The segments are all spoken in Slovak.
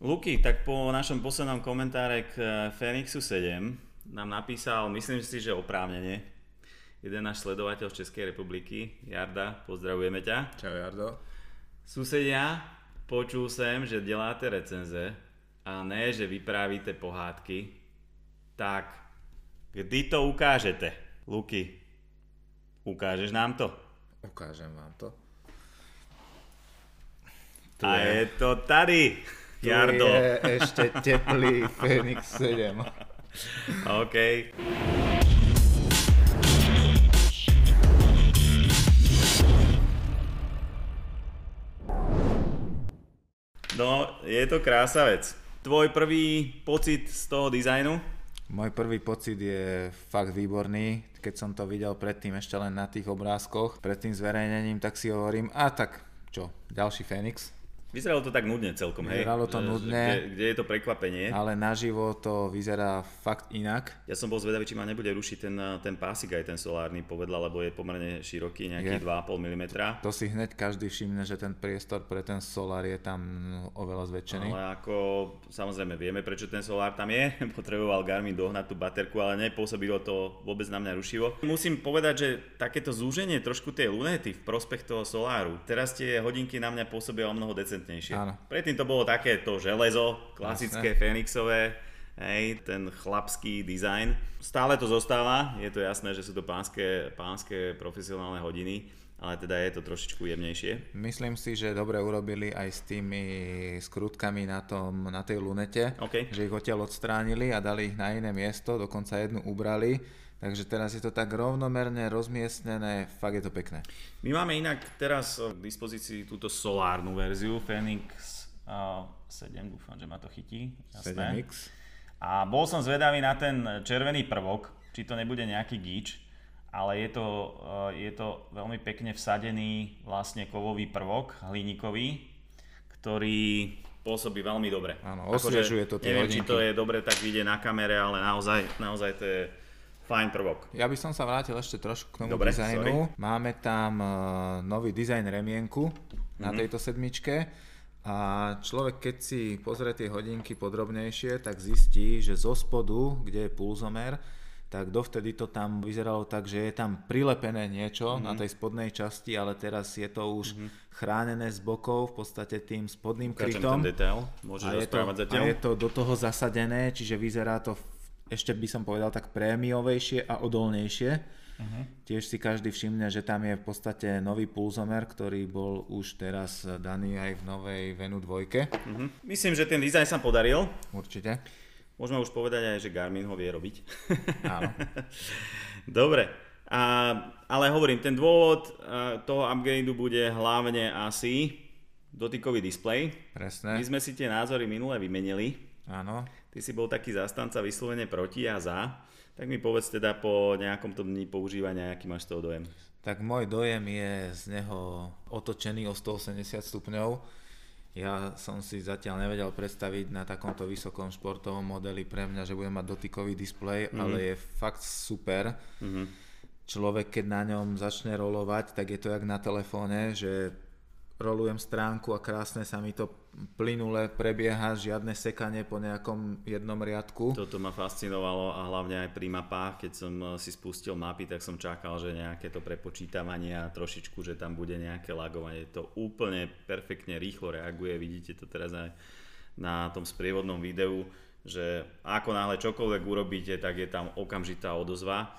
Luky, tak po našom poslednom komentáre k eh, Fenixu 7 nám napísal, myslím si, že oprávnene, jeden náš sledovateľ z Českej republiky, Jarda, pozdravujeme ťa. Čau Jardo. Susedia, počul som, že deláte recenze a ne, že vypravíte pohádky. Tak, kdy to ukážete? Luky, ukážeš nám to? Ukážem vám to. Tu a je, je to tady. Jardo. je ešte teplý Fenix 7. OK. No, je to krása vec. Tvoj prvý pocit z toho dizajnu? Môj prvý pocit je fakt výborný. Keď som to videl predtým ešte len na tých obrázkoch, pred tým zverejnením, tak si hovorím, a tak čo, ďalší Fénix, Vyzeralo to tak nudne celkom, hej? Vyzeralo to že, nudne. Kde, kde je to prekvapenie? Ale naživo to vyzerá fakt inak. Ja som bol zvedavý, či ma nebude rušiť ten, ten pásik aj ten solárny povedla, lebo je pomerne široký, nejaký 2,5 mm. To si hneď každý všimne, že ten priestor pre ten solár je tam oveľa zväčšený. Ale ako samozrejme vieme, prečo ten solár tam je. Potreboval Garmin dohnať tú baterku, ale nepôsobilo to vôbec na mňa rušivo. Musím povedať, že takéto zúženie trošku tej lunety v prospech toho soláru. Teraz tie hodinky na mňa pôsobia o mnoho decent decentnejšie. Áno. Predtým to bolo také to železo, klasické Jasne. Fénixové, hej, ten chlapský dizajn. Stále to zostáva, je to jasné, že sú to pánske, pánske profesionálne hodiny, ale teda je to trošičku jemnejšie. Myslím si, že dobre urobili aj s tými skrutkami na, tom, na tej lunete, okay. že ich odtiaľ odstránili a dali ich na iné miesto, dokonca jednu ubrali Takže teraz je to tak rovnomerne rozmiestnené, fakt je to pekné. My máme inak teraz k dispozícii túto solárnu verziu Phoenix uh, 7, dúfam, že ma to chytí. Jasné. 7X. A bol som zvedavý na ten červený prvok, či to nebude nejaký gíč, ale je to, uh, je to veľmi pekne vsadený vlastne kovový prvok, hliníkový, ktorý pôsobí veľmi dobre. Áno, akože osviežuje to tie Neviem, hodinky. či to je dobre tak vidieť na kamere, ale naozaj, naozaj to je fajn prvok. Ja by som sa vrátil ešte trošku k tomu Dobre, dizajnu. Sorry. Máme tam uh, nový dizajn remienku mm-hmm. na mhm. tejto sedmičke. A človek, keď si pozrie tie hodinky podrobnejšie, tak zistí, že zo spodu, kde je pulzomer, tak dovtedy to tam vyzeralo tak, že je tam prilepené niečo mm-hmm. na tej spodnej časti, ale teraz je to už mm-hmm. chránené z bokov v podstate tým spodným Ukážem krytom. ten detail, a je, to, a je to do toho zasadené, čiže vyzerá to ešte by som povedal tak prémiovejšie a odolnejšie. Uh-huh. Tiež si každý všimne, že tam je v podstate nový pulzomer, ktorý bol už teraz daný aj v novej Venu 2. Uh-huh. Myslím, že ten dizajn sa podaril. Určite. Môžeme už povedať aj, že Garmin ho vie robiť. Áno. Dobre. A, ale hovorím, ten dôvod toho upgradeu bude hlavne asi dotykový displej. Presne. My sme si tie názory minule vymenili. Áno ty si bol taký zástanca vyslovene proti a za, tak mi povedz teda po nejakom tom dni používania, aký máš toho dojem. Tak môj dojem je z neho otočený o 180 stupňov. Ja som si zatiaľ nevedel predstaviť na takomto vysokom športovom modeli pre mňa, že budem mať dotykový displej, mm. ale je fakt super. Mm-hmm. Človek, keď na ňom začne rolovať, tak je to jak na telefóne, že rolujem stránku a krásne sa mi to plynule prebieha, žiadne sekanie po nejakom jednom riadku. Toto ma fascinovalo a hlavne aj pri mapách, keď som eh, si spustil mapy, tak som čakal, že nejaké to prepočítavanie a trošičku, že tam bude nejaké lagovanie. To úplne perfektne rýchlo reaguje, vidíte to teraz aj na tom sprievodnom videu, že ako náhle čokoľvek urobíte, tak je tam okamžitá odozva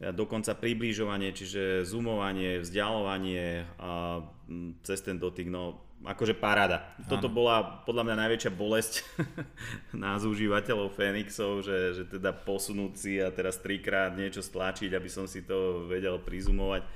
dokonca približovanie, čiže zoomovanie, vzdialovanie a mm, cez ten dotyk, no akože paráda. Ano. Toto bola podľa mňa najväčšia bolesť nás užívateľov Fenixov, že, že teda posunúť si a teraz trikrát niečo stlačiť, aby som si to vedel prizumovať.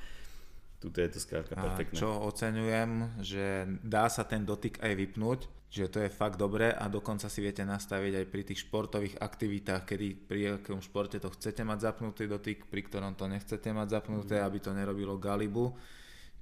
Tuto je to skrátka perfektné. Čo oceňujem, že dá sa ten dotyk aj vypnúť, že to je fakt dobré a dokonca si viete nastaviť aj pri tých športových aktivitách, kedy pri akom športe to chcete mať zapnutý dotyk, pri ktorom to nechcete mať zapnuté, aby to nerobilo galibu.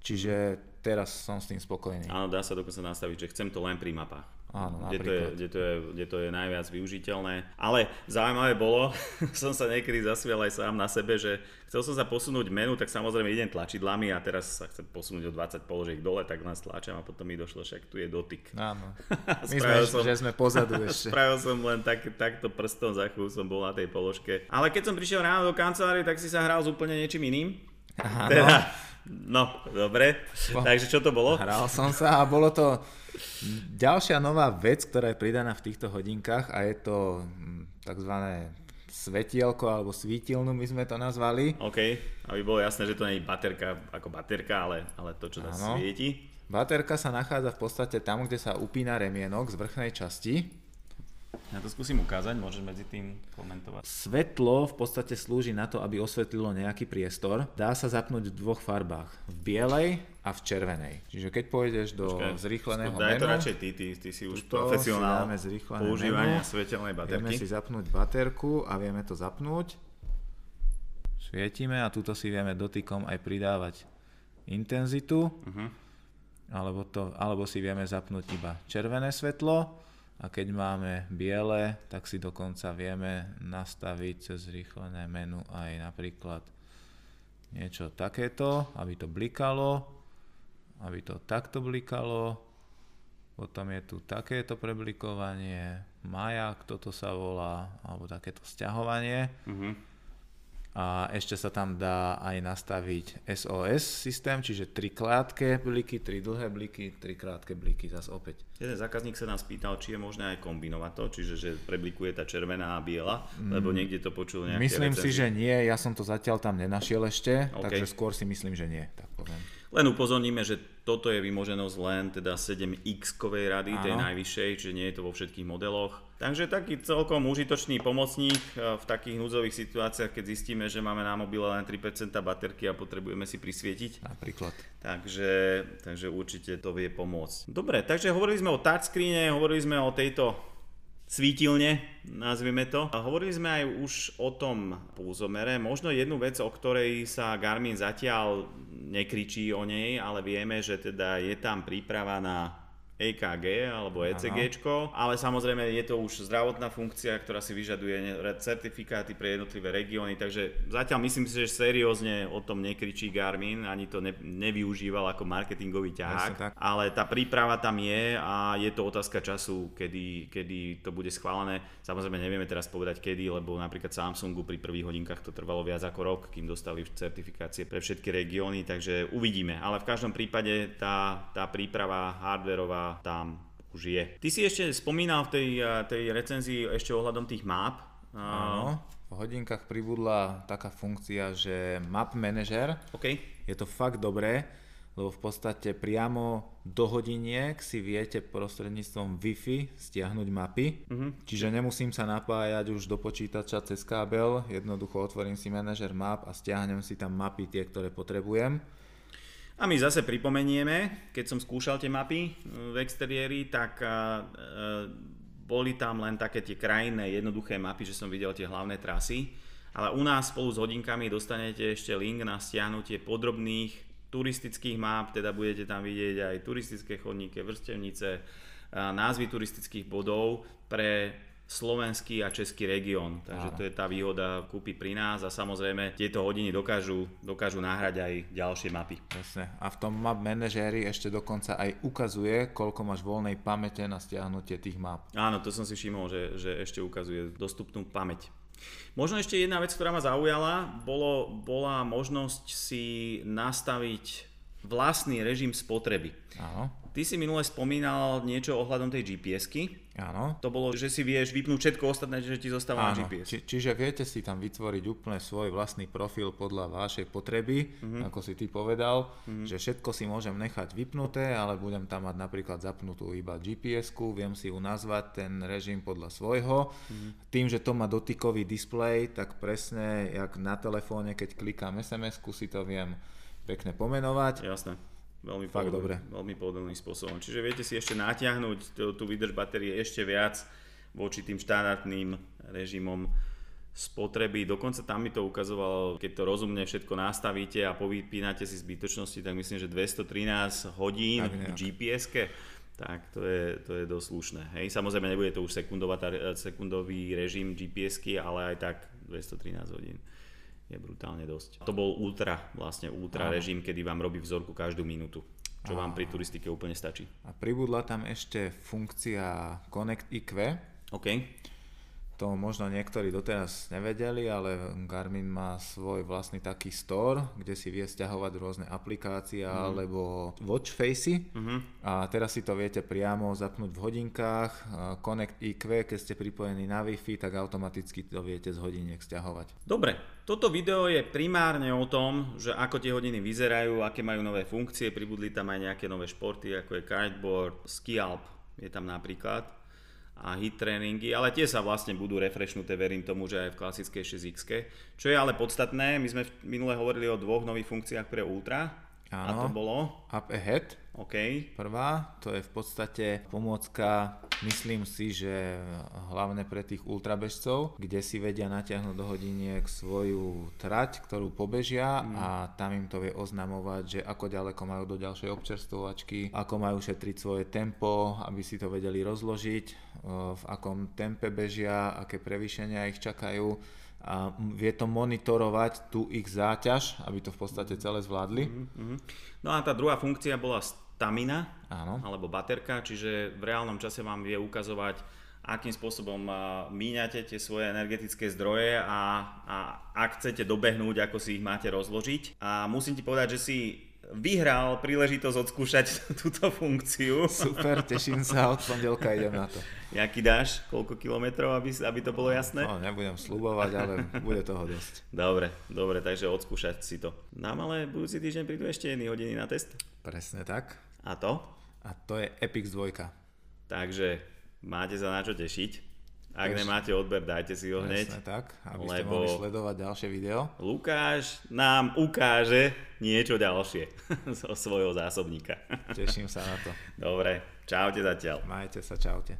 Čiže teraz som s tým spokojný. Áno, dá sa dokonca nastaviť, že chcem to len pri mapách. Áno, kde, to je, kde, to je, kde to je najviac využiteľné. Ale zaujímavé bolo, som sa niekedy zasvial aj sám na sebe, že chcel som sa posunúť menu, tak samozrejme idem tlačidlami a teraz sa chcem posunúť o 20 položiek dole, tak len stlačam a potom mi došlo, však tu je dotyk. Áno. My sme, som, že sme pozadu ešte. Spravil som len tak, takto prstom, za chvíľu som bol na tej položke. Ale keď som prišiel ráno do kancelárie, tak si sa hral s úplne niečím iným. Aha, teda, no. No, dobre. Po, Takže čo to bolo? Hral som sa a bolo to Ďalšia nová vec, ktorá je pridaná v týchto hodinkách a je to hm, tzv. svetielko alebo svítilnu my sme to nazvali. OK, aby bolo jasné, že to nie je baterka ako baterka, ale, ale to, čo nás svieti. Baterka sa nachádza v podstate tam, kde sa upína remienok z vrchnej časti ja to skúsim ukázať, môžeš medzi tým komentovať. Svetlo v podstate slúži na to, aby osvetlilo nejaký priestor. Dá sa zapnúť v dvoch farbách. V bielej a v červenej. Čiže keď pôjdeš do Počkaj, zrýchleného menu... Daj to radšej ty, ty, ty si už profesionál používania menu, svetelnej baterky. Vieme si zapnúť baterku a vieme to zapnúť. Svietime a tuto si vieme dotykom aj pridávať intenzitu. Uh-huh. Alebo, to, alebo si vieme zapnúť iba červené svetlo a keď máme biele, tak si dokonca vieme nastaviť cez rýchlené menu aj napríklad niečo takéto, aby to blikalo, aby to takto blikalo, potom je tu takéto preblikovanie, majak, toto sa volá, alebo takéto sťahovanie. Uh-huh a ešte sa tam dá aj nastaviť SOS systém, čiže tri krátke bliky, tri dlhé bliky, tri krátke bliky, zase opäť. Jeden zákazník sa nás pýtal, či je možné aj kombinovať to, čiže že preblikuje tá červená a biela, mm, lebo niekde to počul nejaké Myslím recenzie. si, že nie, ja som to zatiaľ tam nenašiel ešte, okay. takže skôr si myslím, že nie, tak poviem. Len upozorníme, že toto je vymoženosť len teda 7X-kovej rady, Áno. tej najvyššej, čiže nie je to vo všetkých modeloch. Takže taký celkom užitočný pomocník e, v takých núdzových situáciách, keď zistíme, že máme na mobile len 3% baterky a potrebujeme si prisvietiť. Napríklad. Takže, takže určite to vie pomôcť. Dobre, takže hovorili sme o touchscreene, hovorili sme o tejto svítilne, nazvime to. Hovorili sme aj už o tom pulzomere. Možno jednu vec, o ktorej sa Garmin zatiaľ nekričí o nej, ale vieme, že teda je tam príprava na EKG alebo ECG, ale samozrejme je to už zdravotná funkcia, ktorá si vyžaduje certifikáty pre jednotlivé regióny, takže zatiaľ myslím si, že seriózne o tom nekričí Garmin, ani to ne, nevyužíval ako marketingový ťahák, ale tá príprava tam je a je to otázka času, kedy, kedy to bude schválené. Samozrejme nevieme teraz povedať kedy, lebo napríklad Samsungu pri prvých hodinkách to trvalo viac ako rok, kým dostali certifikácie pre všetky regióny, takže uvidíme. Ale v každom prípade tá, tá príprava tam už je. Ty si ešte spomínal v tej, tej recenzii ešte ohľadom tých map. Áno, v hodinkách pribudla taká funkcia, že Map Manager. Okay. Je to fakt dobré, lebo v podstate priamo do hodiniek si viete prostredníctvom Wi-Fi stiahnuť mapy. Uh-huh. Čiže nemusím sa napájať už do počítača cez kábel, jednoducho otvorím si manažer map a stiahnem si tam mapy tie, ktoré potrebujem. A my zase pripomenieme, keď som skúšal tie mapy e, v exteriéri, tak e, boli tam len také tie krajinné jednoduché mapy, že som videl tie hlavné trasy. Ale u nás spolu s hodinkami dostanete ešte link na stiahnutie podrobných turistických map, teda budete tam vidieť aj turistické chodníky, vrstevnice, názvy turistických bodov pre slovenský a český región. Takže Áno. to je tá výhoda kúpiť pri nás a samozrejme tieto hodiny dokážu, dokážu nahrať aj ďalšie mapy. Jasne. A v tom map manažéri ešte dokonca aj ukazuje, koľko máš voľnej pamäte na stiahnutie tých map. Áno, to som si všimol, že, že ešte ukazuje dostupnú pamäť. Možno ešte jedna vec, ktorá ma zaujala, bolo, bola možnosť si nastaviť vlastný režim spotreby. Áno. Ty si minule spomínal niečo ohľadom tej GPS-ky. Áno. To bolo, že si vieš vypnúť všetko ostatné, že ti zostáva Áno. na GPS. Či, čiže viete si tam vytvoriť úplne svoj vlastný profil podľa vašej potreby, mm-hmm. ako si ty povedal, mm-hmm. že všetko si môžem nechať vypnuté, ale budem tam mať napríklad zapnutú iba GPS-ku, viem si ju nazvať ten režim podľa svojho. Mm-hmm. Tým, že to má dotykový displej, tak presne, jak na telefóne, keď klikám SMS-ku, si to viem pekne pomenovať. Jasné veľmi, Fakt dobre. veľmi pohodlným spôsobom. Čiže viete si ešte natiahnuť tú, tú výdrž batérie ešte viac voči tým štandardným režimom spotreby. Dokonca tam mi to ukazovalo, keď to rozumne všetko nastavíte a povypínate si zbytočnosti, tak myslím, že 213 hodín v gps tak to je, to je dosť slušné. Hej, samozrejme nebude to už sekundový režim GPS-ky, ale aj tak 213 hodín je brutálne dosť. To bol ultra, vlastne ultra Áno. režim, kedy vám robí vzorku každú minútu čo vám pri turistike úplne stačí. A pribudla tam ešte funkcia Connect IQ. OK. To možno niektorí doteraz nevedeli, ale Garmin má svoj vlastný taký store, kde si vie stiahovať rôzne aplikácie mm. alebo watch facey mm-hmm. a teraz si to viete priamo zapnúť v hodinkách. Connect IQ, keď ste pripojení na Wi-Fi, tak automaticky to viete z hodiniek stiahovať. Dobre, toto video je primárne o tom, že ako tie hodiny vyzerajú, aké majú nové funkcie, pribudli tam aj nejaké nové športy, ako je kiteboard, ski alp je tam napríklad a hit tréningy, ale tie sa vlastne budú refreshnuté, verím tomu, že aj v klasickej 6X. Čo je ale podstatné, my sme minule hovorili o dvoch nových funkciách pre Ultra. Áno, a to bolo? Up Ahead. OK. Prvá, to je v podstate pomôcka, myslím si, že hlavne pre tých ultrabežcov, kde si vedia natiahnuť do hodiniek svoju trať, ktorú pobežia mm. a tam im to vie oznamovať, že ako ďaleko majú do ďalšej občerstvovačky, ako majú šetriť svoje tempo, aby si to vedeli rozložiť v akom tempe bežia, aké prevýšenia ich čakajú a vie to monitorovať tú ich záťaž, aby to v podstate celé zvládli. Mm-hmm. No a tá druhá funkcia bola stamina, Áno. alebo baterka, čiže v reálnom čase vám vie ukazovať, akým spôsobom míňate tie svoje energetické zdroje a, a ak chcete dobehnúť, ako si ich máte rozložiť. A musím ti povedať, že si vyhral príležitosť odskúšať túto funkciu. Super, teším sa, od pondelka idem na to. Jaký dáš? Koľko kilometrov, aby, aby to bolo jasné? No, nebudem slubovať, ale bude toho dosť. Dobre, dobre, takže odskúšať si to. Nám ale budúci týždeň prídu ešte jedny hodiny na test? Presne tak. A to? A to je Epix 2. Takže máte sa na čo tešiť. Ak nemáte odber, dajte si ho hneď. Presne tak, aby ste mohli sledovať ďalšie video. Lukáš nám ukáže niečo ďalšie zo svojho zásobníka. Teším sa na to. Dobre, čaute zatiaľ. Majte sa, čaute.